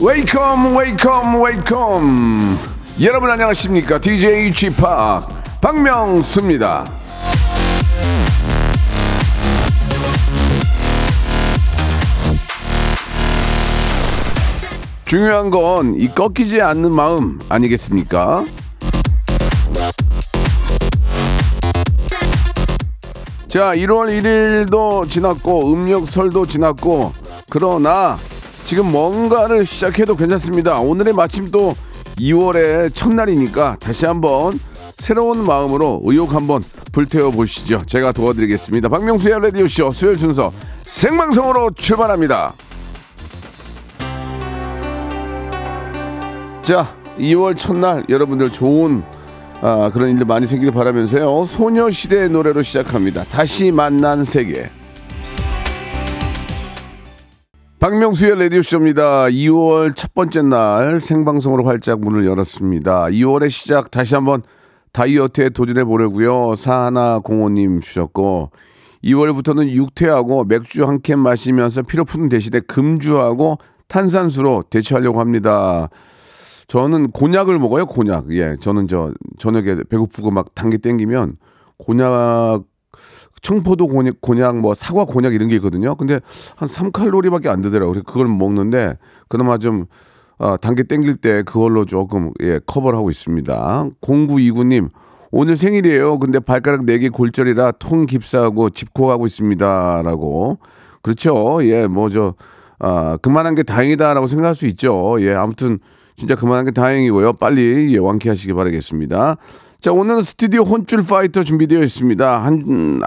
Welcome, welcome, welcome. 여러분 안녕하십니까? DJ Chip 박명수입니다. 중요한 건 이 꺾이지 않는 마음 아니겠습니까? 자, 1월 1일도 지났고 음력설도 지났고 그러나 지금 뭔가를 시작해도 괜찮습니다. 오늘의 마침 또 2월의 첫날이니까 다시 한번 새로운 마음으로 의욕 한번 불태워 보시죠. 제가 도와드리겠습니다. 박명수의 라디오 쇼 수요일 순서 생방송으로 출발합니다. 자, 2월 첫날 여러분들 좋은 아, 그런 일들 많이 생기길 바라면서요. 소녀시대의 노래로 시작합니다. 다시 만난 세계. 박명수의 라디오쇼입니다. 2월 첫 번째 날 생방송으로 활짝 문을 열었습니다. 2월의 시작 다시 한번 다이어트에 도전해 보려고요. 사하나공호님 주셨고 2월부터는 육퇴하고 맥주 한 캔 마시면서 피로 푸는 대신에 금주하고 탄산수로 대체하려고 합니다. 저는 곤약을 먹어요, 곤약. 예, 저는 저 저녁에 배고프고 막 단계 땡기면 곤약 청포도 곤약, 곤약, 뭐 사과 곤약 이런 게 있거든요. 근데 한 3칼로리밖에 안 되더라고요. 그래서 그걸 먹는데 그나마 좀 어, 단계 땡길 때 그걸로 조금 예, 커버를 하고 있습니다. 0929님 오늘 생일이에요. 근데 발가락 4개 골절이라 통 깁스하고 집코하고 있습니다라고. 그렇죠. 예, 뭐저 아, 그만한 게 다행이다라고 생각할 수 있죠. 예, 아무튼 진짜 그만한 게 다행이고요. 빨리 예, 완쾌하시기 바라겠습니다. 자, 오늘은 스튜디오 혼줄 파이터 준비되어 있습니다. 한,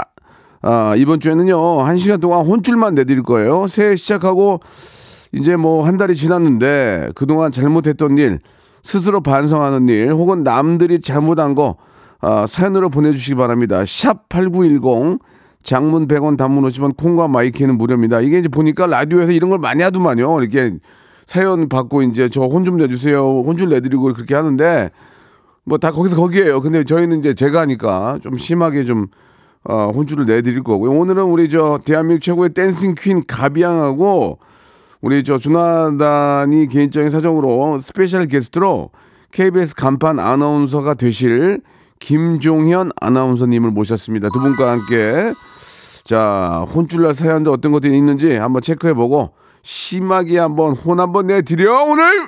아, 이번 주에는요, 한 시간 동안 혼줄만 내드릴 거예요. 새해 시작하고 이제 뭐 한 달이 지났는데 그동안 잘못했던 일, 스스로 반성하는 일, 혹은 남들이 잘못한 거, 아, 사연으로 보내주시기 바랍니다. 샵 8910, 장문 100원, 단문 50원, 콩과 마이케이는 무료입니다. 이게 이제 보니까 라디오에서 이런 걸 많이 하더만요. 이렇게 사연 받고 이제 저 혼 좀 내주세요. 혼줄 내드리고 그렇게 하는데 뭐 다 거기서 거기에요. 근데 저희는 이제 제가 하니까 좀 심하게 좀 어, 혼줄을 내드릴 거고요. 오늘은 우리 저 대한민국 최고의 dancing queen 가비양하고 우리 저 주나단이 개인적인 사정으로 special guest로 KBS 간판 아나운서가 되실 김종현 아나운서님을 모셨습니다. 두 분과 함께 자 혼줄날 사연도 어떤 것들이 있는지 한번 체크해보고 심하게 한번 혼 한번 내드려 오늘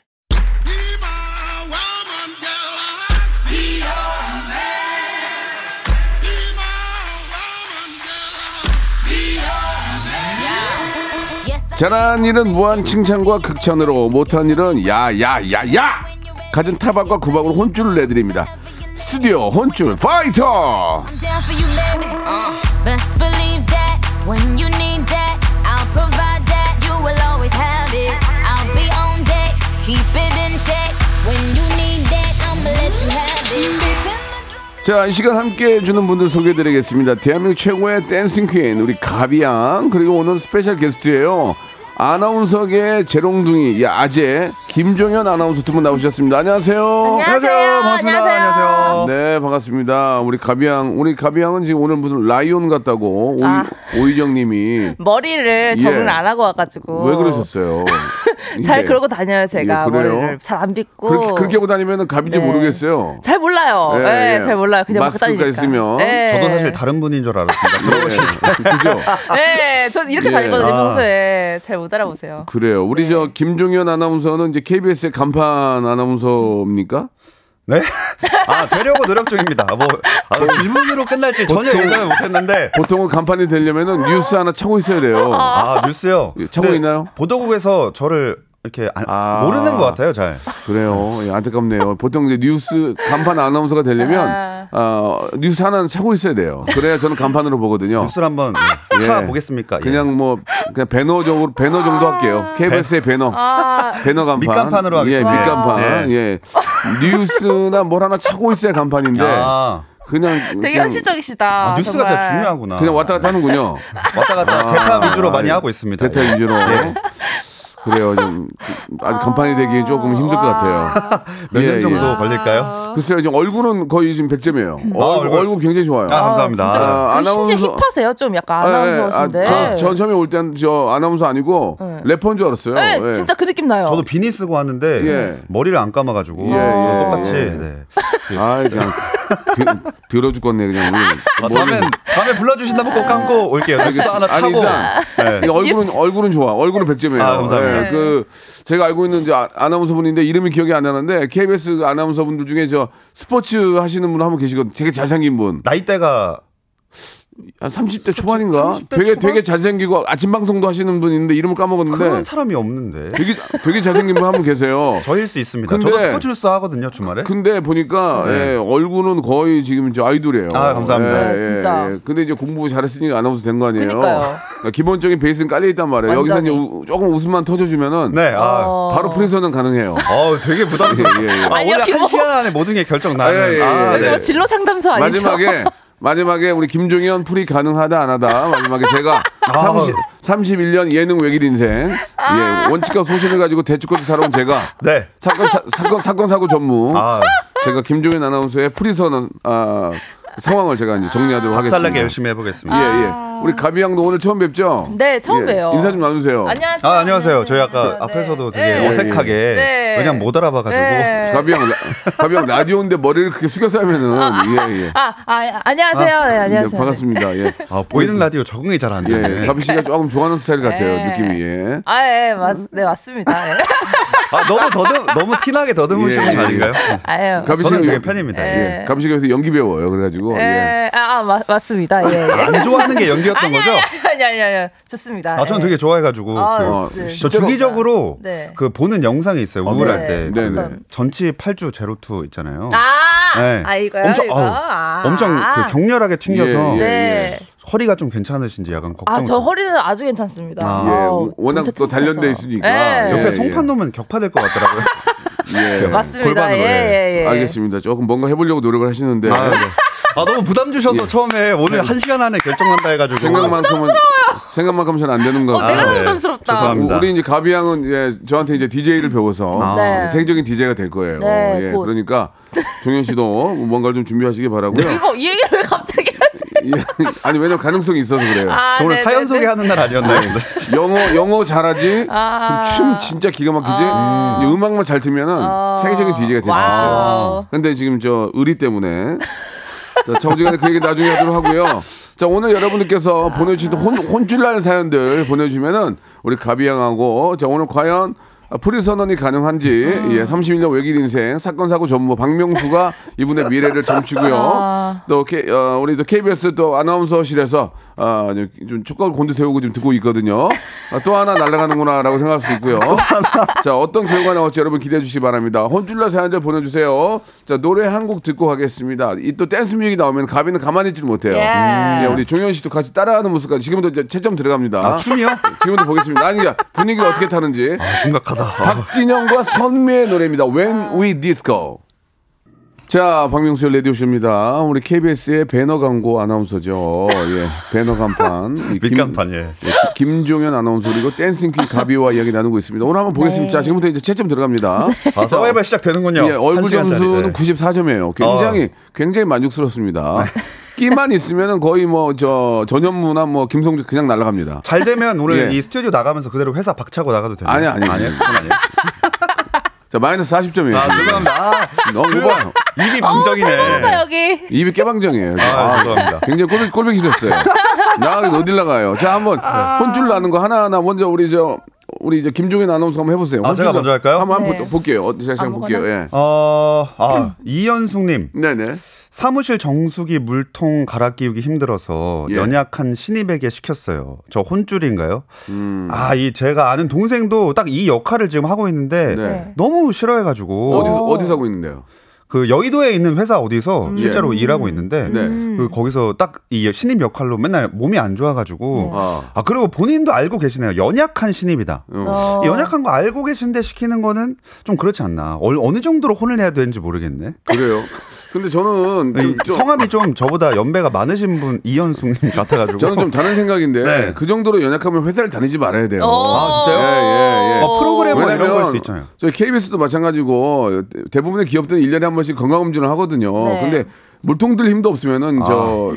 잘한 일은 무한 칭찬과 극찬으로 못한 일은 야야야야 갖은 타박과 구박으로 혼줄을 내드립니다 스튜디오 혼줄 파이터. 어. 자, 이 시간 함께 해주는 분들 소개해드리겠습니다. 대한민국 최고의 dancing queen, 우리 가비양. 그리고 오늘 special guest예요. 아나운서계 재롱둥이, 이 아재, 김종현 아나운서 두 분 나오셨습니다. 안녕하세요. 안녕하세요. 반갑습니다. 안녕하세요. 네, 반갑습니다. 우리 가비양. 우리 가비양은 지금 오늘 무슨 라이온 같다고, 오이, 아. 오이정 님이. 머리를 적응을 예. 안 하고 와가지고 왜 그러셨어요? 잘 예. 그러고 다녀요 제가 예? 머리를 잘 안 빗고 그렇게, 그렇게 하고 다니면 갑인지 네. 모르겠어요. 잘 몰라요. 예, 네, 예. 잘 몰라요. 그냥 막 마스크가 다니니까. 있으면 네. 저도 사실 다른 분인 줄 알았습니다. 네. 그죠? 네, 전 이렇게 예. 다니거든요 아. 평소에 잘 못 알아보세요. 그래요. 우리 저 김종현 아나운서는 이제 KBS의 간판 아나운서입니까? 네? 아, 되려고 노력 중입니다. 뭐, 아, 질문으로 끝날지 전혀 보통- 예상을 못했는데. 보통은 간판이 되려면은 뉴스 하나 차고 있어야 돼요. 아, 뉴스요? 예, 차고 네, 있나요? 보도국에서 저를 이렇게 안- 아. 모르는 것 같아요, 잘. 그래요. 예, 안타깝네요. 보통 이제 뉴스 간판 아나운서가 되려면 아. 어, 뉴스 하나는 차고 있어야 돼요. 그래야 저는 간판으로 보거든요. 뉴스를 한번 예, 예. 차 보겠습니까? 예. 그냥 뭐 그냥 배너적으로 배너 정도 할게요. KBS의 배너. 아, 배너 간판. 밑간판으로 예, 하겠습니다. 밑간판. 예. 예. 뉴스나 뭘 하나 차고 있어야 간판인데 아, 그냥 되게 그냥, 현실적이시다. 아, 뉴스가 정말. 진짜 중요하구나. 그냥 왔다 갔다 하는군요. 왔다 갔다 대타 위주로 많이 예. 하고 있습니다. 대타 예. 위주로. 예. 그래요. 좀 아직 간판이 되기 조금 힘들 것 같아요. 몇년 예, 정도 예. 걸릴까요? 글쎄요, 지금 얼굴은 거의 지금 100점이에요. 얼굴, 얼굴. 얼굴 굉장히 좋아요. 아, 감사합니다. 진짜 아, 그 아나운서- 힙하세요. 좀 약간 예, 예. 아나운서신데. 아, 저, 저 처음에 올 때는 저 아나운서 아니고 네. 래퍼인 줄 알았어요. 네, 예. 진짜 그 느낌 나요. 저도 비니 쓰고 왔는데 예. 머리를 안 감아 가지고 예, 예, 저 똑같이. 예. 네. 아, 그냥 드, 들어 죽겠네 그냥. 아, 다음에 다음에 불러주신다면 꼭 감고 올게요. 뉴스 하나 아니, 차고. 일단 네. 이 얼굴은 얼굴은 좋아. 얼굴은 100점이에요. 아, 감사합니다. 그 제가 알고 있는 이제 아- 아나운서 분인데 이름이 기억이 안 나는데 KBS 아나운서 분들 중에 저 스포츠 하시는 분 한 분 계시거든요. 되게 잘생긴 분. 나이대가 한 30대 초반인가? 30대 되게 초반? 되게 잘생기고 아침 방송도 하시는 분 있는데 이름을 까먹었는데 그런 사람이 없는데. 되게 되게 잘생긴 분 한 분 계세요. 저일 수 있습니다. 근데- 저도 스포츠 뉴스 하거든요 주말에. 근데 보니까 네. 예, 얼굴은 거의 지금 저 아이돌이에요. 아, 감사합니다. 예, 네, 진짜. 예. 근데 이제 공부 잘했으니까 아나운서 된 거 아니에요? 그니까요. 그러니까 기본적인 베이스는 깔려 있단 말이에요. 여기서 이제 완전히. 우- 조금 웃음만 터져주면은 네. 아, 어. 바로 프리서는 가능해요. 어, 되게 부담스러워. 예, 예, 예. 아, 아니요, 원래 기본- 한 시간 안에 모든 게 결정 나는. 아, 예, 예, 예. 아. 뭐 진로 상담소 아니죠? 마지막에 마지막에 우리 김종현 풀이 가능하다 안 하다. 마지막에 제가 아. 30, 31년 예능 외길 인생. 예, 원칙과 소신을 가지고 대축까지 살아온 제가 네. 사건 사, 사건 사건 사고 전무. 아, 제가 김종현 아나운서의 프리서는 아, 상황을 제가 이제 정리하도록 하겠습니다. 박살나게 열심히 해보겠습니다. 예, 예. 우리 가비 양도 오늘 처음 뵙죠? 네, 처음 예, 봬요. 인사 좀 나누세요. 안녕하세요. 아, 안녕하세요. 저희 아까 네. 앞에서도 되게 네. 어색하게 네. 그냥 못 알아봐가지고. 네. 가비 양, 라- 가비 양 라디오인데 머리를 그렇게 숙여서 하면은 예, 예. 아, 아, 안녕하세요. 네, 예, 안녕하세요. 반갑습니다. 예. 아, 보이는 라디오 적응이 잘안 되네. 예, 가비 씨가 조금 좋아하는 스타일 같아요. 네. 느낌이. 예. 아, 예, 맞, 네, 맞습니다. 예. 아, 너무 더듬, 너무 티나게 더듬으시는 예, 예. 거 아닌가요? 아유. 가비 저는 씨가 되게 여- 팬입니다. 예. 예. 가비 씨가 여기서 연기 배워요. 그래가지고. 예. 예, 아, 아 맞, 맞습니다. 예. 예. 안 좋아하는 게 연기였던 아니, 거죠? 아니, 아니, 아니, 아니, 좋습니다. 아, 저는 예. 되게 좋아해가지고. 아, 그 어, 네. 저 주기적으로 네. 그 보는 영상이 있어요. 우울할 네. 때. 네, 그 네. 전치 8주 제로투 있잖아요. 아, 네. 아, 이거요? 엄청, 이거? 아우, 아. 엄청 그 격렬하게 튕겨서 예, 예. 네. 허리가 좀 괜찮으신지 약간 걱정. 아, 저 허리는 아주 괜찮습니다. 아. 예, 워낙 또 단련돼. 있으니까. 예. 옆에 예, 송판 놓으면 격파될 것 같더라고요. 예. 맞습니다. 골반으로, 예, 예, 예. 알겠습니다. 조금 뭔가 해보려고 노력을 하시는데. 아, 네. 아, 너무 부담 주셔서 예. 처음에 오늘 한 시간 안에 결정한다 해가지고. 생각만큼은 생각만큼 잘 안 되는 거고. 어, 내가 아, 네. 부담스럽다. 죄송합니다. 우리 이제 가비 양은 예, 저한테 이제 DJ를 배워서 아. 네. 세계적인 DJ가 될 거예요. 네, 예, 곧. 그러니까 종현 씨도 뭔가를 좀 준비하시기 바라고요. 이거 이 얘기를 왜 갑자기? 예, 아니 왜냐면 가능성이 있어서 그래요. 아, 저 오늘 네, 사연 네, 소개하는 날 아니었나요? 네. 영어 영어 잘하지. 아. 춤 진짜 기가 막히지. 이 음악만 잘 틀면은 세계적인 DJ가 될 수 있어요. 근데 지금 저 의리 때문에 자, 차오지간에 그 얘기 나중에 하도록 하고요. 자 오늘 여러분들께서 보내주신 혼, 혼쭐날 사연들 보내주면은 우리 가비양하고 자 오늘 과연 프리 선언이 가능한지 예, 31년 외길 인생 사건 사고 전무 박명수가 이분의 미래를 점치고요. 또 K, 어, 우리 또 KBS 또 아나운서실에서 아, 좀- 좀 촉각을 곤두세우고 지금 듣고 있거든요. 아, 또 하나 날아가는구나라고 생각할 수 있고요. 자 어떤 결과 나올지 여러분 기대해 주시기 바랍니다. 혼쭐날 사연들 보내주세요. 자 노래 한 곡 듣고 가겠습니다. 이 또 댄스 뮤직이 나오면 가비는 가만히 있지 못해요. 예, 우리 종현 씨도 같이 따라하는 모습까지 지금도 이제 채점 들어갑니다. 아, 춤이요? 지금도 보겠습니다. 아니 분위기를 어떻게 타는지. 아, 심각하다. 박진영과 선미의 노래입니다. When We Disco. 자, 박명수의 라디오쇼입니다. 우리 KBS의 배너 광고 아나운서죠. 예, 배너 간판. 밑간판, 예. 예, 김종현 아나운서 그리고 댄싱 퀸 가비와 이야기 나누고 있습니다. 오늘 한번 보겠습니다. 자, 지금부터 이제 채점 들어갑니다. 아, 서바이벌 시작되는군요. 예, 얼굴. 점수는 네. 94점이에요. 굉장히 굉장히 만족스럽습니다. 끼만 있으면은 거의 뭐 저 전현무나 뭐 김성주 그냥 날아갑니다. 잘 되면 오늘 예. 이 스튜디오 나가면서 그대로 회사 박차고 나가도 되나요? 아니요, 아니요. 아니요. 그건 아니에요. 자, 마이너스 40점이에요. 아, 죄송합니다. 아, 너무 봐요. 입이 나 방정이네. 여기. 입이 깨방정이에요. 아, 죄송합니다. 굉장히 꼴백, 꼴백이셨어요. 나가기 어딜 나가요. 자, 한번 혼줄 나는 거 하나하나 먼저 우리 저 우리 이제 김종현 아나운서 한번 해보세요. 아, 제가 먼저 나- 할까요? 한번 한번 네. 보- 볼게요. 어, 제가 한번? 볼게요. 예. 어, 아, 이현숙님. 네네. 사무실 정수기 물통 갈아 끼우기 힘들어서 예. 연약한 신입에게 시켰어요. 저 혼줄인가요? 음. 아, 이 제가 아는 동생도 딱 이 역할을 지금 하고 있는데 네. 너무 싫어해가지고 어디서 어디서 하고 있는데요? 그 여의도에 있는 회사 어디서 실제로 예. 일하고 있는데 네. 그 거기서 딱 이 신입 역할로 맨날 몸이 안 좋아가지고 아. 아 그리고 본인도 알고 계시네요. 연약한 신입이다. 어. 이 연약한 거 알고 계신데 시키는 거는 좀 그렇지 않나. 어, 어느 정도로 혼을 내야 되는지 모르겠네. 그래요. 근데 저는 좀, 이 좀- 성함이 좀 저보다 연배가 많으신 분 이현숙님 같아가지고. 저는 좀 다른 생각인데 네. 그 정도로 연약하면 회사를 다니지 말아야 돼요. 아 진짜요? 예, 예, 예. 어, 프로그래머 이런 거할수 있잖아요. 저희 KBS도 마찬가지고 대부분의 기업들은 1년에 한 번씩 건강검진을 하거든요. 네. 근데 물통 들 힘도 없으면은 저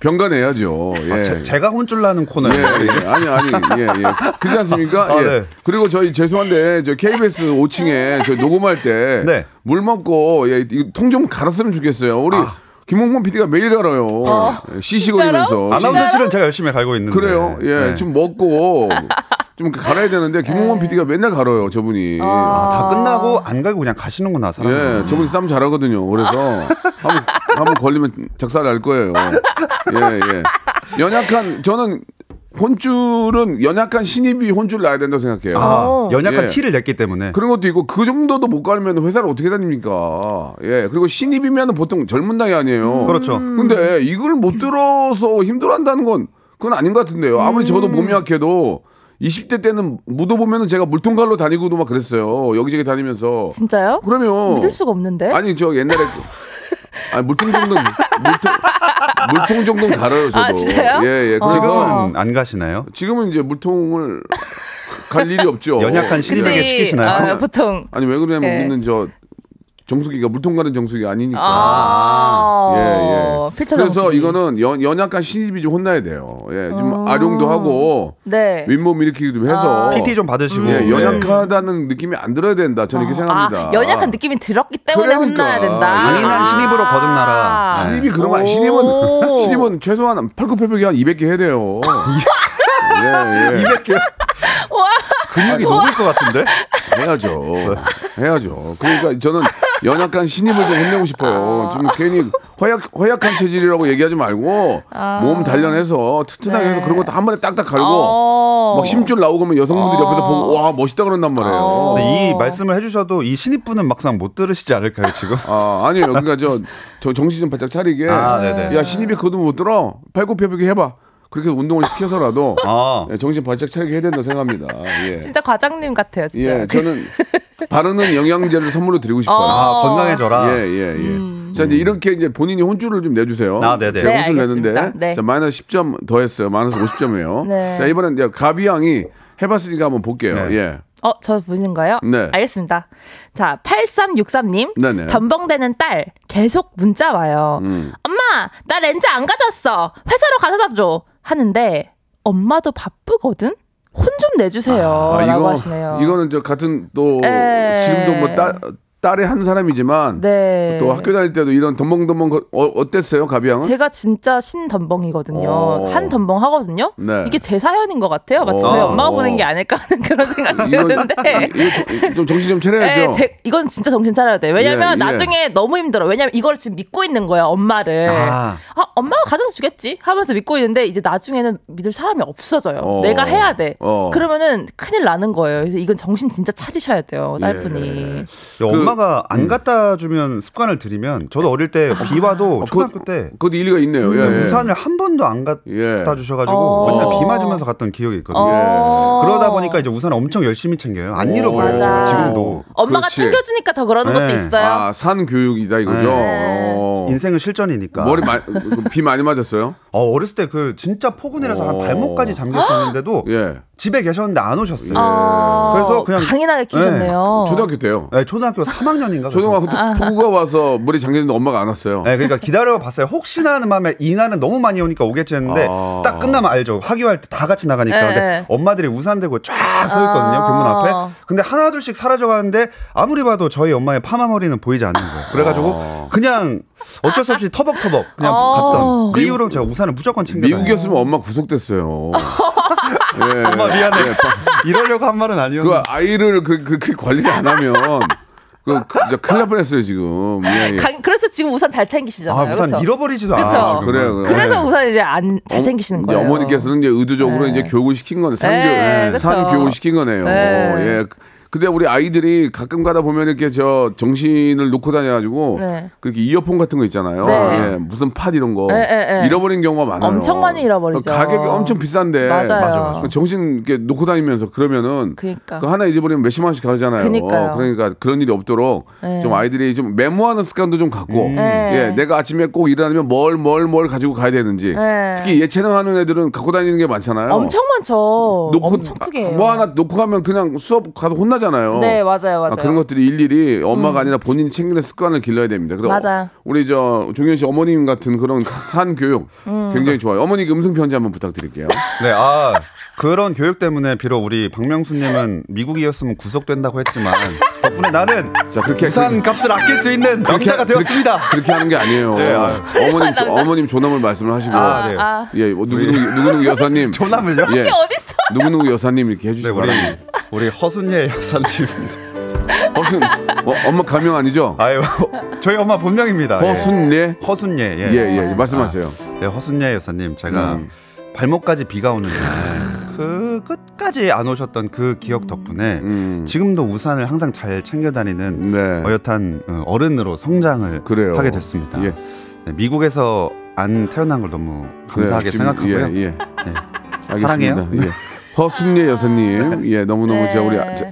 병가내야죠. 예. 아, 제, 제가 혼쭐 나는 코너예요. 예, 예. 아니, 아니, 예, 예. 그렇지 않습니까? 아, 예. 네. 그리고 저희 죄송한데, 저 KBS 5층에 저희 녹음할 때. 네. 물 먹고, 예, 통좀 갈았으면 좋겠어요. 우리 아. 김홍범 PD가 매일 갈아요. 예, 시시거리면서. 아나운서실은 제가 열심히 갈고 있는데. 그래요. 예, 네. 좀 먹고 좀 갈아야 되는데 김홍원 PD가 맨날 갈아요. 저분이. 아, 다 끝나고 안 갈고 그냥 가시는구나 사람. 예, 저분이 싸움 잘하거든요. 그래서 한번 한번 걸리면 작살 날 거예요. 예, 예. 연약한 저는 혼줄은 연약한 신입이 혼줄 나야 된다고 생각해요. 아, 연약한 예. 티를 냈기 때문에. 그런 것도 있고 그 정도도 못 갈면 회사를 어떻게 다닙니까? 예. 그리고 신입이면 보통 젊은 나이 아니에요. 그렇죠. 근데 이걸 못 들어서 힘들어한다는 건 그건 아닌 것 같은데요. 아무리 저도 몸이 약해도 20대 때는 묻어보면은 제가 물통갈로 다니고도 막 그랬어요. 여기저기 다니면서. 진짜요? 그러면 믿을 수가 없는데. 아니 저 옛날에 그- 아니 물통 정도 물통 물통 정도는 갈아요 저도. 아, 진짜요? 예 예. 그래서 지금은 안 가시나요? 지금은 이제 물통을 갈 일이 없죠. 연약한 그치? 시키시나요? 아, 보통. 아니 왜 그러냐면 예. 우리는 저 정수기가 물통 가는 정수기가 아니니까. 아, 예, 예. 필터 그래서 정수기. 이거는 연, 연약한 신입이 좀 혼나야 돼요. 예, 좀 아 룡도 하고 네. 윗몸 일으키기도 좀 해서 PT 좀 받으시고. 예, 네. 연약하다는 느낌이 안 들어야 된다. 저는 이렇게 생각합니다. 아, 연약한 느낌이 들었기 때문에 그러니까. 혼나야 된다. 강인한 신입으로 거듭나라. 네. 신입이 그러면 오. 신입은 신입은 최소한 팔굽혀펴기 한 200개 해야 돼요. 예, 예. 200개. 근육이 녹을 것 같은데? 해야죠. 해야죠. 그러니까 저는 연약한 신입을 좀 혼내고 싶어요. 좀 괜히 허약, 허약한 체질이라고 얘기하지 말고 몸 단련해서 튼튼하게 네. 해서 그런 것도 한 번에 딱딱 갈고 어. 막 심줄 나오고 면 여성분들이 어. 옆에서 보고 와 멋있다 그런단 말이에요. 어. 이 말씀을 해주셔도 이 신입분은 막상 못 들으시지 않을까요, 지금? 아, 아니에요. 그러니까 저, 저 정신 좀 바짝 차리게. 아, 네네. 야, 신입이 그것도 못 들어. 팔굽혀펴기 해봐. 그렇게 운동을 시켜서라도 아. 예, 정신 바짝 차리게 해야 된다 생각합니다. 예. 진짜 과장님 같아요, 진짜. 예, 저는 바르는 영양제를 선물로 드리고 싶어요. 아, 건강해져라. 예, 예, 예. 자, 이제 이렇게 이제 본인이 혼줄을 좀 내주세요. 아, 네네. 제가 네, 혼줄 알겠습니다. 내는데. 네. 자, 마이너스 10점 더했어요. 마이너스 50점이에요. 네. 자, 이번엔 이제 가비 양이 해봤으니까 한번 볼게요. 네. 예. 어, 저 보시는가요? 네. 알겠습니다. 자, 8363님. 네네. 변봉되는 딸, 계속 문자 와요. 음. 엄마, 나 렌즈 안 가졌어. 회사로 가져다 줘. 하는데, 엄마도 바쁘거든? 혼 좀 내주세요. 아, 라고 하시네요. 이거는 저 같은 또 에. 지금도 뭐 딸, 딸의 한 사람이지만 네. 또 학교 다닐 때도 이런 덤벙덤벙 거- 어, 어땠어요, 가비 양은? 제가 진짜 신덤벙이거든요. 어. 한 덤벙 하거든요. 네. 이게 제 사연인 것 같아요. 마치 어. 저희 엄마가 보낸 게 아닐까 하는 그런 생각이 이건- 드는데. 이거 좀, 좀 정신 좀 차려야죠. 네, 제- 이건 진짜 정신 차려야 돼. 왜냐면 예, 예. 나중에 너무 힘들어. 왜냐면 이걸 지금 믿고 있는 거야, 엄마를. 아. 아, 엄마가 가져다 주겠지? 하면서 믿고 있는데 이제 나중에는 믿을 사람이 없어져요. 어. 내가 해야 돼. 어. 그러면은 큰일 나는 거예요. 그래서 이건 정신 진짜 차리셔야 돼요, 딸분이. 예. 야, 엄마 가 안 갖다 주면 습관을 들이면 저도 어릴 때 비 와도 초등학교 때 그것도 일리가 있네요. 예, 예. 우산을 한 번도 안 갖다 예. 주셔가지고 어. 맨날 비 맞으면서 갔던 기억이 있거든요. 어. 그러다 보니까 이제 우산을 엄청 열심히 챙겨요. 안 오. 잃어버려요. 지금도. 엄마가 그렇지. 챙겨주니까 더 그러는 네. 것도 있어요. 아, 산 교육이다 이거죠. 네. 어. 인생은 실전이니까. 머리 마, 그비 많이 맞았어요? 어, 어렸을 때 그 진짜 포근이라서 한 어. 발목까지 잠겨 있었는데도 예. 집에 계셨는데 안 오셨어요. 어, 그래서 그냥- 강인하게 키우셨네요. 초등학교 때요. 네, 초등학교 3학년인가 초등학교 때 폭우가 와서 머리 잠겼는데 엄마가 안 왔어요. 네, 그러니까 기다려 봤어요. 혹시나 하는 마음에 이날은 너무 많이 오니까 오겠지 했는데 아. 딱 끝나면 알죠. 학교할 때 다 같이 나가니까. 네. 근데 엄마들이 우산 들고 쫙 서 있거든요. 아. 교문 앞에. 근데 하나 둘씩 사라져 가는데 아무리 봐도 저희 엄마의 파마 머리는 보이지 않는 거예요. 그래가지고 그냥 어쩔 수 없이 터벅터벅 그냥 아. 갔던. 그 이후로 제가 우산을 무조건 챙겨. 미국이었으면 엄마 구속됐어요. 예. 엄마 미안해. 예. 이러려고 한 말은 그 아니었는데. 아이를 그, 그렇게 관리 안 하면 그, 그 진짜 큰일 날 뻔했어요 지금. 예, 예. 가- 그래서 지금 우산 잘 챙기시잖아요. 아, 우산 그쵸? 잃어버리지도 그쵸. 않아. 지금. 그래요, 그래요. 그래서 네. 우산 이제 안잘 어, 챙기시는 거예요. 어머니께서는 이제 의도적으로 네. 이제 교육을 시킨 거네. 산교, 네, 그쵸. 산 교육을 시킨 거네요. 네. 예. 근데 우리 아이들이 가끔 가다 보면 이렇게 저 정신을 놓고 다녀가지고 네. 그렇게 이어폰 같은 거 있잖아요. 네. 예, 무슨 팟 이런 거 네, 네, 네. 잃어버린 경우가 많아요. 엄청 많이 잃어버리죠. 가격이 엄청 비싼데 맞아요. 맞아. 그 정신 이렇게 놓고 다니면서 그러면은 그러니까. 그 하나 잊어버리면 몇십만 원씩 가잖아요. 그니까요. 그러니까 그런 일이 없도록 네. 좀 아이들이 좀 메모하는 습관도 좀 갖고 네. 예, 내가 아침에 꼭 일어나면 뭘 뭘뭘 가지고 가야 되는지 네. 특히 예체능 하는 애들은 갖고 다니는 게 많잖아요. 엄청 많죠. 놓고 엄청 크게. 뭐 하나 놓고 가면 그냥 수업 가서 혼나잖아요. 네, 맞아요, 맞아요. 음. 아, 그런 것들이 일일이 엄마가 아니라 본인이 챙기는 습관을 길러야 됩니다. 그래서 맞아요. 우리 저 종현 씨 어머님 같은 그런 산 교육 음. 굉장히 좋아요. 어머니께 음성 편지 한번 부탁드릴게요. 네, 아 그런 교육 때문에 비록 우리 박명수님은 미국이었으면 구속된다고 했지만 덕분에 나는 자, 그렇게 우산 값을 아낄 수 있는 남자가 그렇게- 되었습니다. 그렇게 하는 게 아니에요. 네, 아유. 어머님 조- 어머님 조남을 말씀을 하시고 아, 네. 아, 예, 뭐 누구 누구 누구 누구 여사님 조남을요? 예, 이게 어딨어? 누구 누구 여사님 이렇게 네, 해주시기 우리. 우리 허순예 여사님. 허순 어, 엄마 가명 아니죠? 아유, 저희 엄마 본명입니다. 예. 허순네 허순예. 예. 예, 예, 허순- 말씀하세요. 아, 네, 허순예 여사님. 제가 음. 발목까지 비가 오는 날, 그 끝까지 안 오셨던 그 기억 덕분에 음. 지금도 우산을 항상 잘 챙겨 다니는 네. 어엿한 어, 어른으로 성장을 그래요. 하게 됐습니다. 예. 네, 미국에서 안 태어난 걸 너무 감사하게 네, 지금, 생각하고요. 예, 예. 네. 사랑해요. 예. 허순예 여사님, 예, 너무너무 네. 제가 우리 아, 자,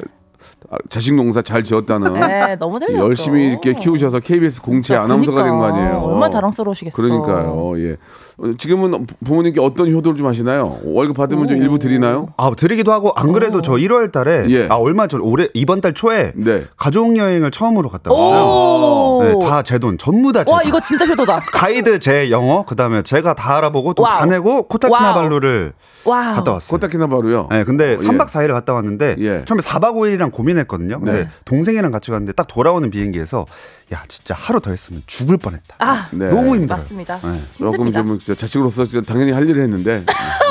아, 자식 농사 잘 지었다는 네, 너무 잘 열심히 이렇게 키우셔서 KBS 공채 아나운서가 된 거 아니에요. 얼마나 자랑스러우시겠어. 그러니까요. 예. 어, 지금은 부- 부모님께 어떤 효도를 좀 하시나요? 월급 받으면 좀 일부 드리나요? 아 드리기도 하고 안 그래도 저 1월 달에 예. 아 얼마 전 올해 이번 달 초에 네. 가족 여행을 처음으로 갔다 왔어요. 오. 네, 다제 돈 전부 다 제 와, 돈. 이거 진짜 효도다. 가이드 제 영어 그다음에 제가 다 알아보고 또다 와우. 내고 코타키나발루를 와. 갔다 왔어요. 코타키나바루요. 네, 근데 어, 3박 예. 4일을 갔다 왔는데 예. 처음에 4박 5일이랑 고민했거든요. 근데 네. 동생이랑 같이 갔는데 딱 돌아오는 비행기에서 야 진짜 하루 더 했으면 죽을 뻔했다. 아, 네. 너무 힘들어요. 맞습니다. 네. 조금 힘듭니다. 좀 자식으로서 당연히 할 일을 했는데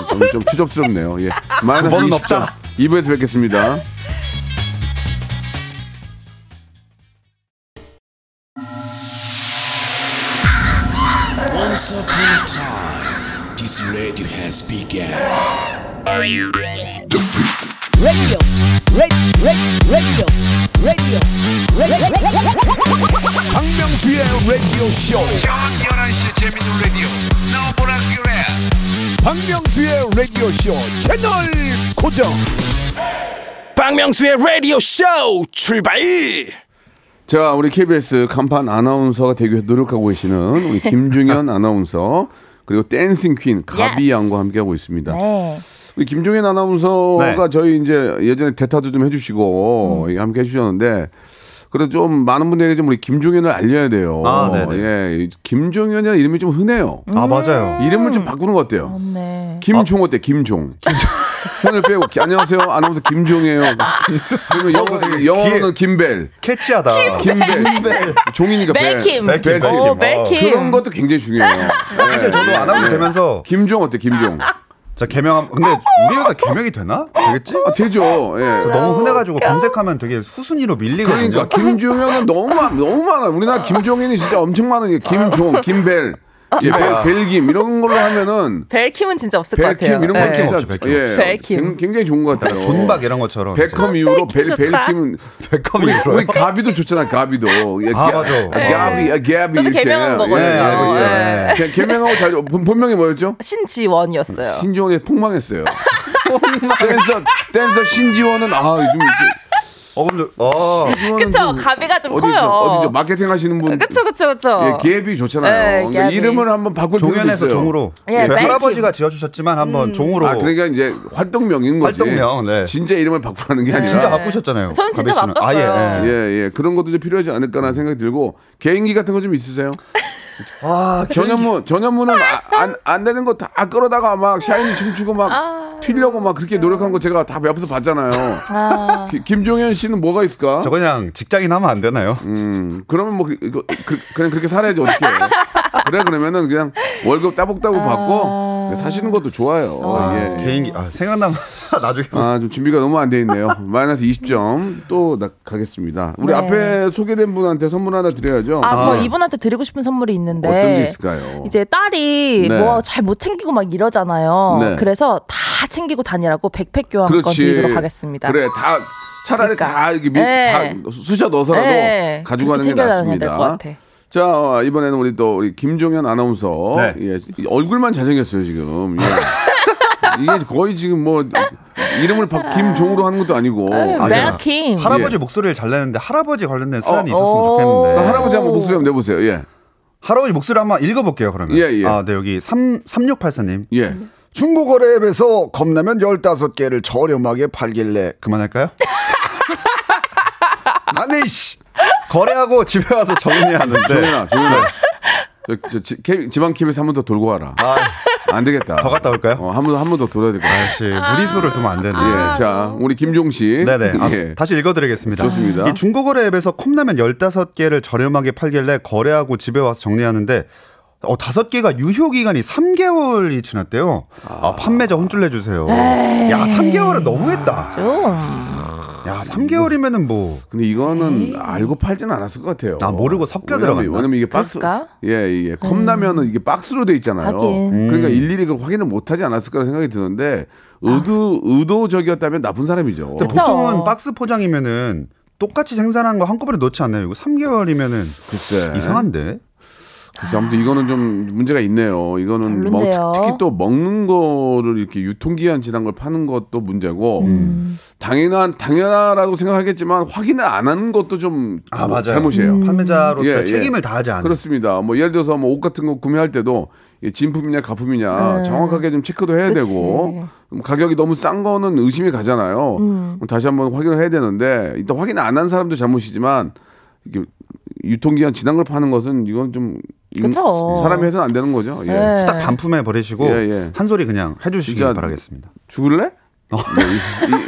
좀, 좀 추접스럽네요. 예. 마이너스 번은 20점. 없다. 2부에서 뵙겠습니다. 라디오 쇼. 저녁 11시 재밌는 라디오. 너보라 그래. 박명수의 라디오 쇼 채널 고정. 박명수의 라디오 쇼 출발. 자, 우리 KBS 간판 아나운서가 되기 위해서 노력하고 계시는 우리 김종현 아나운서 그리고 dancing queen 가비. 양과 함께하고 있습니다. 네. 우리 김종현 아나운서가 네. 저희 이제 예전에 대타도 좀 해주시고 음. 함께 해주셨는데 그래도 좀 많은 분들에게 좀 우리 김종현을 알려야 돼요. 아, 네네. 예, 김종현이라는 이름이 좀 흔해요. 아 맞아요. 이름을 좀 바꾸는 거 어때요? 네. 김종 어때? 김종. 현을 빼고 기- 안녕하세요 아나운서 김종이에요. 그리고 영어, 되게 영어로는 김벨. catchy하다. 김벨. 종이니까 벨. 벨킴. 벨킴, 벨킴. 오, 벨킴. 그런 것도 굉장히 중요해요. 사실 저도 예, 아나운서 예. 되면서 김종 어때? 김종. 자 개명한 근데 우리 회사 개명이 되나? 되겠지? 아, 되죠. 예. 너무 흔해가지고 검색하면 되게 후순위로 밀리거든요. 그러니까 김종현은 너무 많, 너무 많아. 우리나라 김종현이 진짜 엄청 많은 게 김종, 김벨, 예, 벨, 벨김 이런 걸로 하면은 벨킴은 진짜 없을 것 같아요. 벨킴 이런 거 네. 벨킴 진짜 없죠, 벨킴 예, 벨킴. 굉- 굉장히 좋은 것 같아요. 존박 이런 것처럼 베컴 이후로 벨, 좋다. 벨킴은 베컴이 우리, 이후로요? 우리 가비도 좋잖아. 가비도. 예, 아, 가- 맞아. 아, 가비, 아, 가비. 저도 이렇게. 개명한 거거든요. 네, 알고 있어요. 네. 개- 개명하고 잘 본- 본명이 뭐였죠? 신지원이었어요. 신지원이 폭망했어요. 댄서 댄서 신지원은 아요 즘어 근데 어 그쵸, 가비가 좀 어디죠? 커요. 어디죠? 마케팅 하시는 분 그쵸, 그쵸, 그쵸. 예, 기업이 좋잖아요. 네, 그러니까. 이름을 한번 바꿀 필요도 종현에서 있어요. 종으로 예, 벨킴. 할아버지가 지어주셨지만 한번 종으로 아, 그러니까 이제 활동명인 거지. 활동명, 네. 진짜 이름을 바꾸라는 게 아니라. 진짜 바꾸셨잖아요. 저는 진짜. 바꿨어요. 아, 예, 예, 예. 예. 그런 것도 좀 필요하지 않을까라는 생각이 들고 개인기 같은 거 좀 있으세요? 아, 전현무 전현무는 아, 안, 안 되는 거 다 끌어다가 막 샤이니 춤추고 막 아. 튀려고 막 그렇게 노력한 거 제가 다 옆에서 봤잖아요. 아, 기- 김종현 씨는 뭐가 있을까? 저 그냥 직장인 하면 안 되나요? 음, 그러면 뭐, 그, 이거, 그, 그냥 그렇게 살아야지, 어떻게. 그래, 그러면은 그냥 월급 따복따복 받고, 사시는 것도 좋아요. 예. 개인기 아, 생각나면 나중에 아, 좀 준비가 너무 안 돼 있네요. 마이너스 20점 또 나, 가겠습니다. 우리 네. 앞에 소개된 분한테 선물 하나 드려야죠. 아, 저 아, 이분한테 드리고 싶은 선물이 있는데. 어떤 게 있을까요? 이제 딸이 네. 뭐잘 못 챙기고 막 이러잖아요. 네. 그래서 다 챙기고 다니라고 백팩 교환권 드리도록 하겠습니다. 그래, 다 차라리 그러니까. 다 이렇게 미, 네. 다 쑤셔 넣어서라도 네. 가지고 가는 게 낫습니다. 자, 어, 이번에는 우리 또 우리 김종현 아나운서. 네. 예, 이 얼굴만 잘생겼어요, 지금. 예. 이게 거의 지금 뭐 이름을 박- 김종으로 하는 것도 아니고. 아, 자, 맥킴. 할아버지 예. 목소리를 잘 내는데 할아버지 관련된 사연이 어, 있었으면 어. 좋겠는데 할아버지 한번 목소리 한번 내보세요. 예. 할아버지 목소리 한번 읽어볼게요 그러면 예, 예. 아, 네 여기 3, 3684님 예. 중고거래 앱에서 컵라면 15개를 저렴하게 팔길래 그만할까요? 아니 씨 거래하고 집에 와서 정리하는데 종현아, 종현아. 저, 저, 지, K- 지방 KBS 한번 더 돌고 와라. 안 되겠다. 더 갔다 올까요? 어, 한 번, 한번 더 돌아야 될 것 같아. 역시 무리수를 두면 안 되는데 예, 자, 우리 김종 씨. 네네. 아, 예. 다시 읽어드리겠습니다. 좋습니다. 이 중고거래 앱에서 컵라면 15개를 저렴하게 팔길래 거래하고 집에 와서 정리하는데 어, 다섯 개가 유효 기간이 3개월이 지났대요. 아, 판매자 혼쭐 내주세요. 야, 3개월은 너무했다. 좀. 야, 3개월이면은 뭐. 근데 이거는 알고 팔지는 않았을 것 같아요. 아, 모르고 섞여 들어갔나? 왜냐면 이게 박스. 그랬을까? 예, 예. 컵라면은 이게 박스로 돼 있잖아요. 하긴. 그러니까 일일이 그 확인을 못 하지 않았을 거라 생각이 드는데 의도 의도적이었다면 나쁜 사람이죠. 근데 그쵸. 보통은 박스 포장이면은 똑같이 생산한 거 한꺼번에 넣지 않나요? 이거 3개월이면은 글쎄. 이상한데. 글쎄 아무튼 이거는 좀 문제가 있네요. 이거는 뭐. 특- 특히 또 먹는 거를 이렇게 유통기한 지난 걸 파는 것도 문제고 음. 당연한 당연하다고 생각하겠지만 확인을 안 하는 것도 좀 아, 맞아요. 잘못이에요. 판매자로서 예, 예. 책임을 다하지 않은. 그렇습니다. 뭐 예를 들어서 뭐 옷 같은 거 구매할 때도 진품이냐 가품이냐 네. 정확하게 좀 체크도 해야 그치. 되고 뭐 가격이 너무 싼 거는 의심이 가잖아요. 음. 다시 한번 확인을 해야 되는데 일단 확인 안 한 사람도 잘못이지만 이게 유통기한 지난 걸 파는 것은 이건 좀 인- 그쵸. 사람이 해서는 안 되는 거죠. 예. 네. 후딱 반품해 버리시고 예, 예. 한 소리 그냥 해주시기 진짜 바라겠습니다. 죽을래? 네,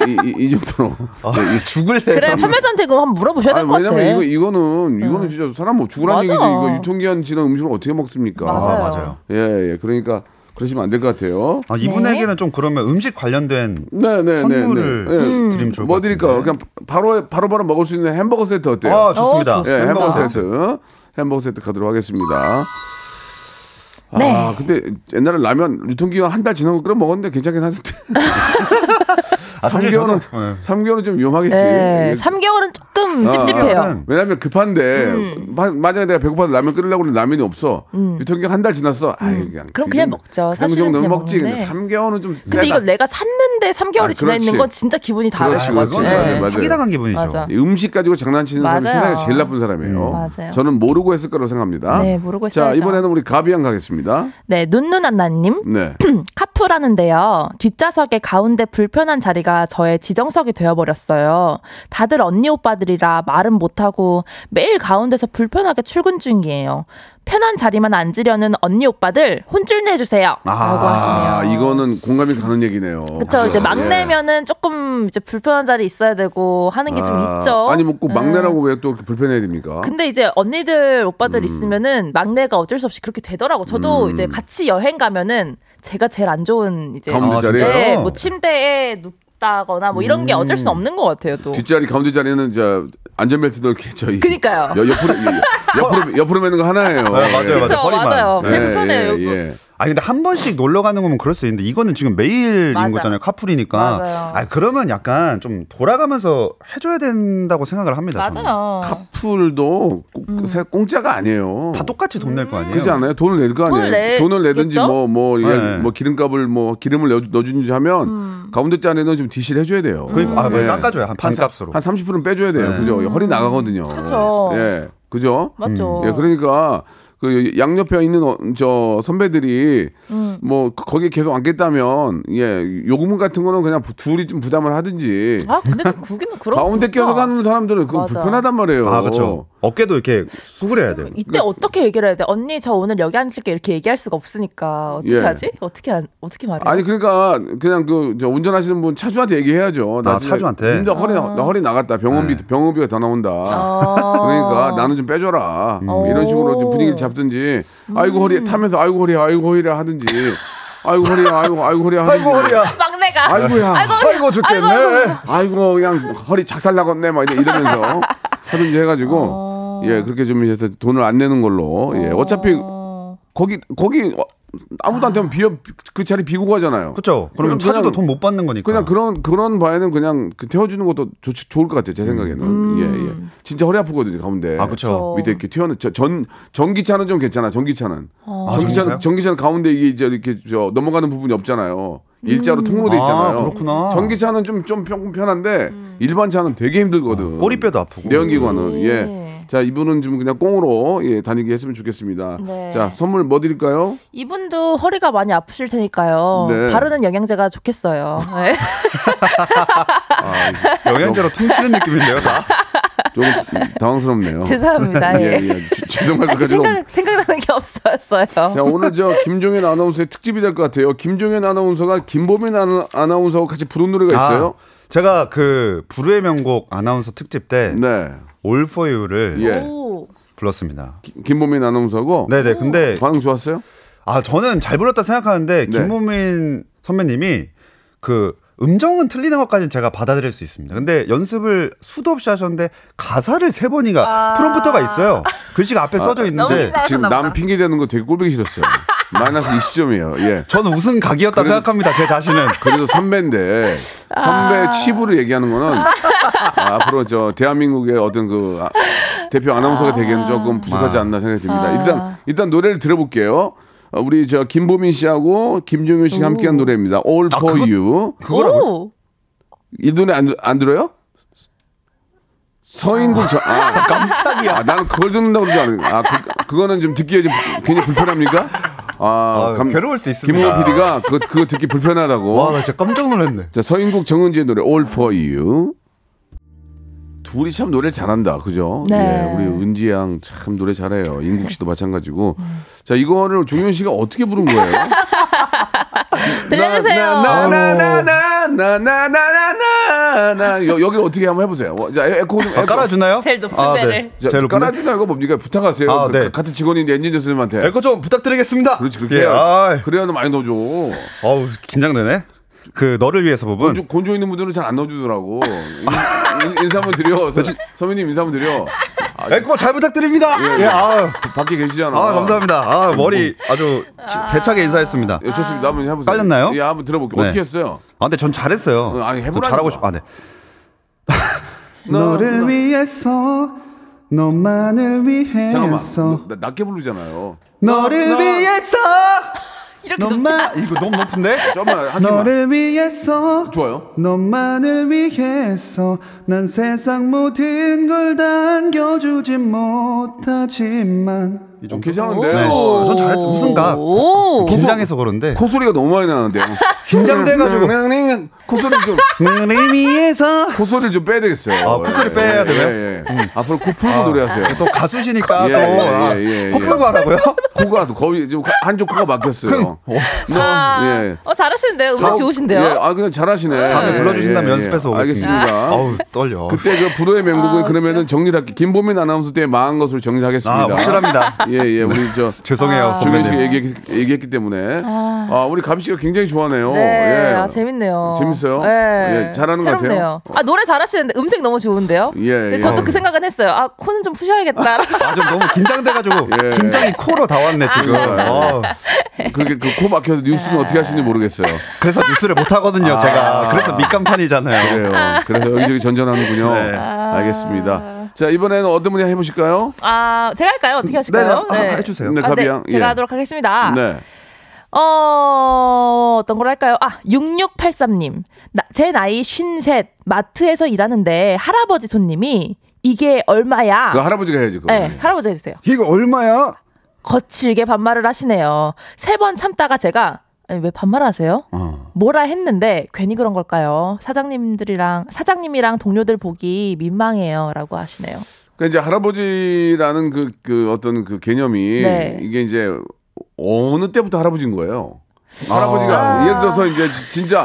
이, 이, 이, 이 정도로. 네, 이 죽을래. 그래 판매자한테 그거 한번 물어보셔야 될 아니, 것 같아. 왜냐면 이거 이거는 이거는 진짜 사람 뭐 죽으라는 맞아. 얘기지 이거 유통기한 지난 음식을 어떻게 먹습니까? 맞아요. 아, 맞아요. 예, 예. 그러니까 그러시면 안 될 것 같아요. 아, 이분에게는 좀 그러면 음식 관련된 네, 네, 선물을 네, 네. 예. 드리면 좋을 뭐것 드릴까요? 그냥 바로 바로 바로 먹을 수 있는 햄버거 세트 어때요? 아, 좋습니다. 어, 예, 좋습니다. 햄버거 세트. 햄버거 세트 가도록 하겠습니다. 네. 아, 근데 옛날에 라면 유통기한 한 달 지난 거 끓여 먹었는데 괜찮긴 하던데. 아, 사실 3개월은, 저도, 네. 3개월은 좀 위험하겠지. 네, 이게 3개월은 조금 아, 찝찝해요. 아, 왜냐면 급한데 마- 만약에 내가 배고파서 라면 끓이려고 그러는데 라면이 없어. 유통기한 한 달 지났어. 아이, 그냥 음. 그럼 그냥 먹죠. 그 사실은 정도는 그냥 먹지. 먹는데. 3개월은 좀 근데 세다. 이거 내가 샀는데 3개월이 아, 지나 있는. 건 진짜 기분이. 그렇지. 네. 맞아요. 사기당한 기분이죠. 맞아. 이 음식 가지고 장난치는 사람이. 세상에 제일 나쁜 사람이에요. 음, 맞아요. 저는 모르고 했을 거라고 생각합니다. 네, 모르고 자, 했어야죠. 이번에는 우리 가비양 가겠습니다. 네, 눈누난나님. 네. 카푸라는데요. 뒷좌석의 가운데 불편한 자리가 저의 지정석이 되어버렸어요. 다들 언니 오빠들이라 말은 못하고 매일 가운데서 불편하게 출근 중이에요. 편한 자리만 앉으려는 언니 오빠들 혼쭐 내주세요. 라고 아, 하시네요. 이거는 공감이 가는 얘기네요. 그쵸. 이제 예. 막내면은 조금 이제 불편한 자리 있어야 되고 하는 게좀 아, 있죠. 아니, 뭐꼭 음. 막내라고 왜또 불편해야 됩니까? 근데 이제 언니들 오빠들 음. 있으면은 막내가 어쩔 수 없이 그렇게 되더라고. 저도 이제 같이 여행 가면은 제가 제일 안 좋은 이제 가운데 아, 자리. 진짜요? 네, 뭐 침대에 눕다거나 뭐 이런 게 어쩔 수 없는 것 같아요. 또. 뒷자리 가운데 자리는 저 안전벨트도 이렇게 저희 그니까요. 여- 옆으로 이- 옆으로 옆으로 매는 거 하나예요. 네, 맞아요, 맞아요. 그쵸, 허리만. 맞아요. 제일 예, 불편해요. 예, 이거. 예. 아니 근데 한 번씩 놀러 가는 거면 그럴 수 있는데 이거는 지금 매일인 맞아. 거잖아요. 카풀이니까. 맞아요. 아 그러면 약간 좀 돌아가면서 해줘야 된다고 생각을 합니다. 저는. 맞아요. 카풀도 꼭- 음. 세- 공짜가 아니에요. 다 똑같이 돈 낼거 아니에요. 그렇지 않아요? 돈을 낼 거 아니에요. 돈을 내- 돈을 내든지 겠죠? 뭐뭐 네. 뭐 기름값을 뭐 기름을 넣어, 넣어주는지 하면 음. 가운데 자리는 좀 디실 해줘야 돼요. 그러니까 아, 뭐 예. 깎아줘요 한 반값으로. 한 30%는 빼줘야 돼요. 네. 그죠? 허리 나가거든요. 그죠. 예. 그죠? 맞죠. 예, 그러니까 그 양옆에 있는 어, 저 선배들이 음. 뭐 거- 거기에 계속 앉겠다면 예 요금 같은 거는 그냥 부- 둘이 좀 부담을 하든지 아 근데 좀 그기는 그렇고 가운데 껴서 가는 사람들은 그거 맞아. 불편하단 말이에요. 아 그렇죠. 어깨도 이렇게 수그려야 돼요. 이때 어떻게 얘기를 해야 돼? 언니 저 오늘 여기 앉을게 이렇게 얘기할 수가 없으니까 어떻게 예. 하지? 어떻게 안- 어떻게 말해? 아니 그러니까 그냥 그 저 운전하시는 분 차주한테 얘기해야죠. 아, 진짜 차주한테? 진짜 허리 나 허리 나갔다. 병원비 병원비가 더 나온다. 아. 그러니까 나는 좀 빼줘라. 음. 이런 식으로 좀 오. 분위기를 잡든지 아이고 허리 타면서 아이고 허리 아이고 허리라 하든지 아이고 허리야, 아이고 아이고 허리야. 아이고 허리야. 막내가. 아이고야. 아이고, 아이고 죽겠네. 아이고 그냥 허리 작살 나겠네 막 이러면서 하든지 해가지고 예 그렇게 좀 해서 돈을 안 내는 걸로 예 어차피 거기 거기 어, 아무도 안 되면 비어 그 자리 비고 가잖아요. 그렇죠. 그러면 그냥- 차주도 돈 못 받는 거니까. 그냥 그런 그런 바에는 그냥 그 태워주는 것도 좋, 좋을 것 같아요 제 생각에는 예 예. 진짜 허리 아프거든요 가운데 아, 그쵸. 밑에 이렇게 튀어는 저- 전 전기차는 좀 괜찮아 전기차는 아, 전기차는? 전기차는 가운데 이게 이제 이렇게 저 넘어가는 부분이 없잖아요 일자로 통로 돼 아, 있잖아요 그렇구나. 전기차는 좀좀 편한데 일반 차는 되게 힘들거든 꼬리뼈도 아프고. 내연기관은 예. 자 이분은 좀 그냥 꽁으로 예 다니게 했으면 좋겠습니다. 네. 자 선물 뭐 드릴까요? 이분도 허리가 많이 아프실 테니까요. 네. 바르는 영양제가 좋겠어요. 네. 영양제로 퉁치는 느낌인데요, 다. 조금 당황스럽네요. 죄송합니다. 예. 예, 예. 죄- 죄송할 딱히 것까지는 생각, 생각나는 게 없었어요. 자 오늘 저 김종현 아나운서의 특집이 될 것 같아요. 김종현 아나운서가 김보민 아나, 아나운서하고 같이 부른 노래가 있어요. 아, 제가 그 불후의 명곡 아나운서 특집 때 네. All for You를 예. 오. 불렀습니다. 김보민 아나운서하고 네네. 근데 반응 좋았어요? 아 저는 잘 불렀다 생각하는데 네. 김무민 선배님이 그 음정은 틀리는 것까지는 제가 받아들일 수 있습니다. 근데 연습을 수도 없이 하셨는데 가사를 세 번이가 프롬프터가 있어요. 글씨가 앞에 써져 너무 있는데. 지금 남 핑계 대는 거 되게 꼴보기 싫었어요. 마이너스 20점이에요. 예. 저는 우승 각이었다 그래도- 생각합니다. 제 자신은. 그래도 선배인데 선배 칩으로 얘기하는 거는 아, 앞으로 저 대한민국의 어떤 그 아, 대표 아나운서가 되기에는 조금 부족하지 않나 생각이 듭니다. 일단 일단 노래를 들어볼게요. 어, 우리 저 김보민 씨하고 김종현 씨가 함께한 노래입니다. All 아, for 그거- You. 오. 이 노래 안, 안 들어요? 서인국 저, 아, 깜짝이야. 아, 나는 그걸 듣는다고 그러지 않아요. 아, 그, 그거는 좀 듣기에 좀 괜히 불편합니까? 아, 아, 괴로울 수 있습니다. 김홍호 PD가 그거, 그거 듣기 불편하다고. 와, 나 진짜 깜짝 놀랐네. 자, 서인국 정은지의 노래 All for You. 둘이 참 노래를 잘한다. 그죠? 네. 예, 우리 은지 양 참 노래 잘해요. 인국 씨도 마찬가지고. 자, 이거를 종현 씨가 어떻게 부른 거예요? 들려주세요. 나나나나나나나나나 여기 어떻게 한번 해보세요. 어, 자, 에코 좀 아, 에코. 깔아주나요? 제일 높은 아, 데를. 네. 자, 제일 높은 데? 깔아주나 이거 뭡니까? 부탁하세요. 아, 그, 네. 그 같은 직원인데 엔지니어 선생님한테. 에코 좀 부탁드리겠습니다. 그렇지 그렇게 예, 아, 그래야 너 많이 넣어줘. 어우, 긴장되네. 그 너를 위해서 부분. 곤조, 곤조 있는 분들은 잘 안 넣어주더라고. 인, 인사 한번 드려. 서, 선배님 인사 한번 드려. 아, 에코 잘 부탁드립니다. 예, 예, 아, 밖에 계시잖아. 아, 감사합니다. 아, 머리 아주 대차게 인사했습니다. 예, 좋습니다. 한번 해보세요. 깔렸나요? 예, 한번 들어볼게요. 네. 어떻게 했어요? 아, 근데 전 잘했어요. 어, 아니, 해보라니까. 잘하고 싶. 아, 네. 너, 너를 위해서 너만을 잠깐만. 위해서 나, 낮게 부르잖아요. 너를 너- 위해서 이렇게 높지 너만 이거 너무 높은데? 좀만 하지만. 너를 위해서 좋아요. 너만을 위해서 난 세상 모든 걸 다 안겨주지 못하지만 이 좀 괜찮은데. 네. 어, 전 잘했 우승가 오. 긴장해서 그런데 콧소리가 너무 많이 나는데요. 긴장돼가지고. 콧소리 좀 콧소리를 좀 빼야 되겠어요. 아, 콧소리 빼야 예, 되나요? 예, 예. 앞으로 코 풀고 노래하세요. 또 가수시니까 예, 또 예, 아, 예, 예, 코 예. 풀고 하라고요? 코가 거의 지금 한쪽 코가 막혔어요. 아, 예. 어, 잘하시는데요. 음색 좋으신데요. 예, 아 그냥 잘하시네. 다음에 예, 불러주신다면 예, 예. 연습해서 오겠습니다. 알겠습니다. 어우 떨려. 그때 그 불후의 명곡은 그러면은 정리를 할게. 김보민 아나운서 때 망한 것으로 정리하겠습니다. 아 확실합니다. 예, 예. 우리 저 죄송해요 조현 씨가 선배님. 얘기, 얘기했기 때문에 아, 우리 가비 씨가 굉장히 좋아하네요. 네, 예. 아, 재밌네요. 재밌어요? 네. 예, 잘하는 것 같아요? 아, 노래 잘하시는데 음색 너무 좋은데요? 예, 예. 저도 그 생각은 했어요. 아, 코는 좀 푸셔야겠다. 아, 좀 너무 긴장돼 가지고 예. 긴장이 코로 다 왔네 지금. 어, 그렇게 그 코 막혀서 뉴스는 어떻게 하시는지 모르겠어요. 그래서 뉴스를 못 하거든요 제가. 그래서 밑간판이잖아요. 그래요. 그래서 여기저기 전전하는군요. 네. 알겠습니다. 자, 이번에는 어떤 분이 해보실까요? 아, 제가 할까요? 어떻게 하실까요? 아, 해주세요. 네, 아, 가비 네, 양. 제가 예. 하도록 하겠습니다. 네. 어, 어떤 걸 할까요? 아, 6683님. 나, 제 나이 53, 마트에서 일하는데 할아버지 손님이 이게 얼마야? 그 할아버지가 해야지. 그거. 네, 할아버지 해주세요. 이거 얼마야? 거칠게 반말을 하시네요. 세 번 참다가 제가 아니, 왜 반말하세요? 어. 뭐라 했는데 괜히 그런 걸까요? 사장님들이랑 사장님이랑 동료들 보기 민망해요라고 하시네요. 그러니까 이제 할아버지라는 그, 그 어떤 그 개념이 네. 이게 이제 어느 때부터 할아버지인 거예요. 할아버지가 예를 들어서 이제 진짜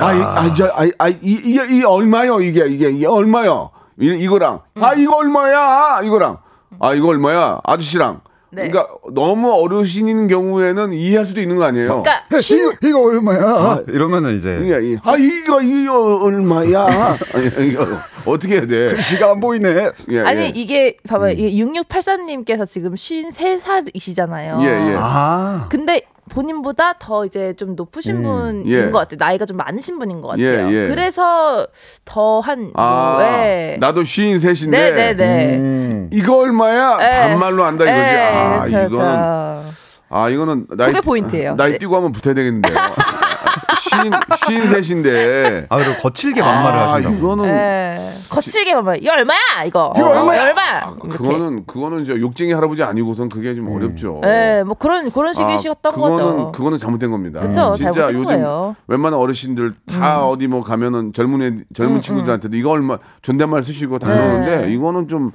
아, 이, 아, 저, 아, 아, 이, 얼마요? 이게, 이게, 이게 얼마요? 이, 이거랑 아, 이거 얼마야? 이거랑 아, 이거 얼마야? 아저씨랑 네. 그러니까 너무 어르신인 경우에는 이해할 수도 있는 거 아니에요? 그러니까 이거, 신 이거 얼마야? 이러면은 이제 예, 예. 아 이거 이거 얼마야? 아니, 이거 어떻게 해야 돼? 시가 안 보이네. 예, 아니 예. 이게 봐봐요. 이게 6684님께서 지금 53살이시잖아요. 예, 예. 아. 근데 본인보다 더 이제 좀 높으신 분인 예. 것 같아요. 나이가 좀 많으신 분인 것 같아요. 예, 예. 그래서 더한 아, 뭐, 예. 나도 쉬인 셋인데 네네네. 음. 이거 얼마야? 예. 반말로 한다 이거지. 예, 아 그쵸, 이거는 그쵸. 아 이거는 나이 그게 포인트예요. 나이 네. 뛰고 하면 붙어야 되겠는데요. 쉬인 쉬인 셋인데. 아, 그리고 거칠게 반말을 아 하신다고. 이거는 예. 거칠게 봐봐요. 이거 얼마야? 이거. 이거 얼마야? 얼마? 아, 그거는 그거는 저 욕쟁이 할아버지 아니고선 그게 좀 어렵죠. 예, 뭐 그런 그런 식이셨던 아, 그거는 거죠. 그거는 잘못된 겁니다. 그쵸, 진짜 잘못된 요즘 거예요. 음. 웬만한 어르신들 다 어디 뭐 가면은 젊은 애, 젊은 친구들한테도 이거 얼마 존댓말 쓰시고 다 네. 그러는데 이거는 좀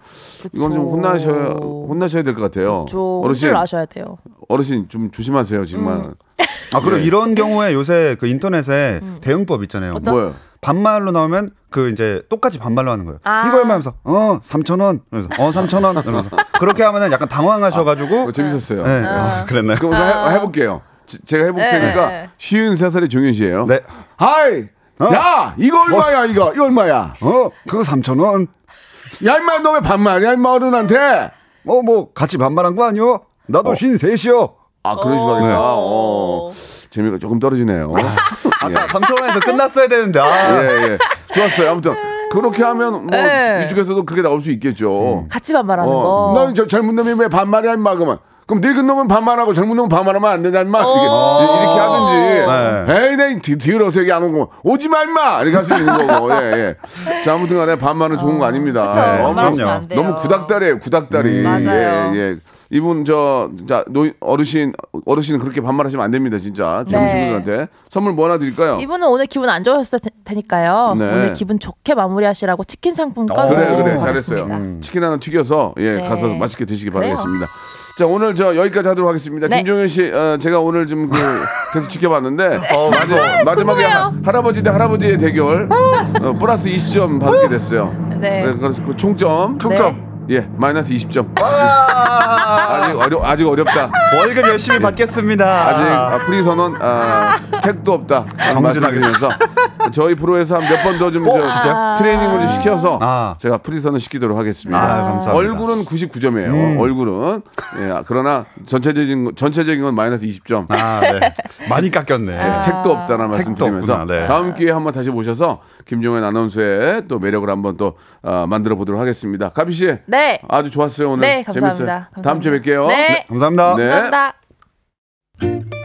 이건 좀 그쵸. 혼나셔야 혼나셔야 될 것 같아요. 좀 어르신 줄 아셔야 돼요. 어르신 좀 조심하세요 정말. 음. 아, 그리고 이런 경우에 요새 그 인터넷에 대응법 있잖아요. 뭐요? 반말로 나오면 그 이제 똑같이 반말로 하는 거예요. 아. 이거 얼마면서 어 3천 원. 그래서 어 3천 원. 이러면서 그렇게 하면은 약간 당황하셔가지고. 그거 재밌었어요. 네, 어, 그랬나요? 그럼 해, 해볼게요. 지- 제가 해볼 네. 테니까 쉰세 살의 종현 씨예요. 네. hi, 어? 야 이거 얼마야 이거 이거 얼마야? 어 그거 3천 원. 야 임마 너 왜 반말이야 임마 어른한테? 어뭐 같이 반말한 거 아니요? 나도 쉰 셋이요. 아 그런 식으로 하니까 어. 재미가 조금 떨어지네요. 아까 3천 원에서 끝났어야 되는데. 아. 예, 예. 좋았어요. 아무튼 그렇게 하면 뭐 네. 이쪽에서도 그렇게 나올 수 있겠죠. 같이 반말하는 어, 거. 넌저 젊은 놈이 왜 반말이야 임마 그러면. 그럼 늙은 놈은 반말하고 젊은 놈은 반말하면 안 되냐 임마 이렇게, 어. 이렇게 하든지 네. 에이 내 뒤- 뒤로서 얘기 안 오고 오지 마 임마 이렇게 할 수 있는 거고 예, 예. 자 아무튼 간에 반말은 좋은 거 아닙니다 그쵸. 예, 반말하시면. 안 돼요. 너무 구닥다리예요 구닥다리 맞아요. 예, 예. 이분 저 자, 노, 어르신 어르신은 그렇게 반말하시면 안 됩니다 진짜 젊은 네. 친구들한테 선물 뭐 하나 드릴까요? 이분은 오늘 기분 안 좋으셨을 테- 테니까요. 네. 오늘 기분 좋게 마무리하시라고 치킨 상품권 어, 그래 드리도록 그래 하겠습니다. 잘했어요. 치킨 하나 튀겨서 예 네. 가서 맛있게 드시기 그래요. 바라겠습니다. 자 오늘 저 여기까지 하도록 하겠습니다. 네. 김종현 씨 어, 제가 오늘 좀 그 계속 지켜봤는데 어, 마지, 마지막에 하, 할아버지 대 할아버지의 대결 어, 플러스 20점 받게 됐어요. 네. 그래서 그래서 그 총점 총점. 예 마이너스 20점. 아직 어려 아직 어렵다. 월급 열심히 받겠습니다. 아직 아, 프리 선언 아, 택도 없다. 말씀드리면서 저희 프로에서 몇번 더좀 진짜요? 트레이닝을 좀 시켜서 아. 제가 프리 선언 시키도록 하겠습니다. 아, 감사합니다. 얼굴은 99점이에요. 얼굴은 예, 아, 그러나 전체적인 건- 전체적인 건 마이너스 20점. 아, 네. 많이 깎였네. 예, 택도 없다는 말씀 택도 드리면서 없구나, 네. 다음 기회에 한번 다시 모셔서 김종현 아나운서의 또 매력을 한번 또 어, 만들어 보도록 하겠습니다. 가비 씨, 네. 아주 좋았어요 오늘. 네, 감사합니다. 재밌어요. 다음 주에 감사합니다. 뵐게요. 네. 감사합니다. 네. 감사합니다.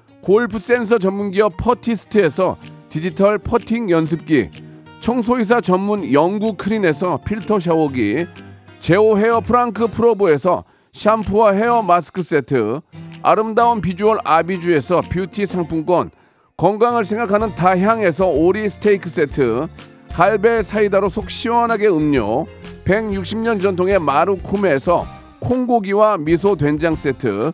골프 센서 전문기업 퍼티스트에서 디지털 퍼팅 연습기 청소이사 전문 영구 크린에서 필터 샤워기 제오 헤어 프랑크 프로보에서 샴푸와 헤어 마스크 세트 아름다운 비주얼 아비주에서 뷰티 상품권 건강을 생각하는 다향에서 오리 스테이크 세트 갈배 사이다로 속 시원하게 음료 160년 전통의 마루코메에서 콩고기와 미소 된장 세트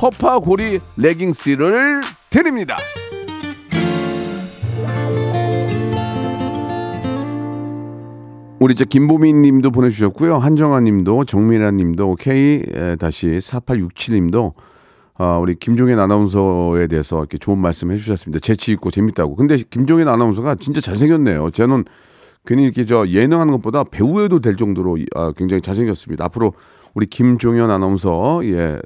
허파고리 레깅스를 드립니다. 우리 이제 김보민 님도 보내주셨고요. 한정아 님도, 정민아 님도, K-4867 님도, 아, 우리 김종현 아나운서에 대해서 이렇게 좋은 말씀 해주셨습니다. 재치있고 재밌다고. 근데 김종현 아나운서가 진짜 잘생겼네요. 저는 괜히 이렇게 저 예능하는 것보다 배우여도 될 정도로 아, 굉장히 잘생겼습니다. 앞으로 우리 김종현 아나운서, 예.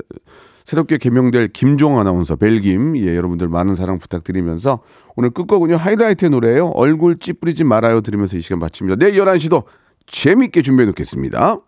새롭게 개명될 김종 아나운서, 벨김, 예, 여러분들 많은 사랑 부탁드리면서 오늘 끝곡은요, 하이라이트의 노래예요 얼굴 찌푸리지 말아요 들으면서 이 시간 마칩니다. 내일 11시도 재밌게 준비해 놓겠습니다.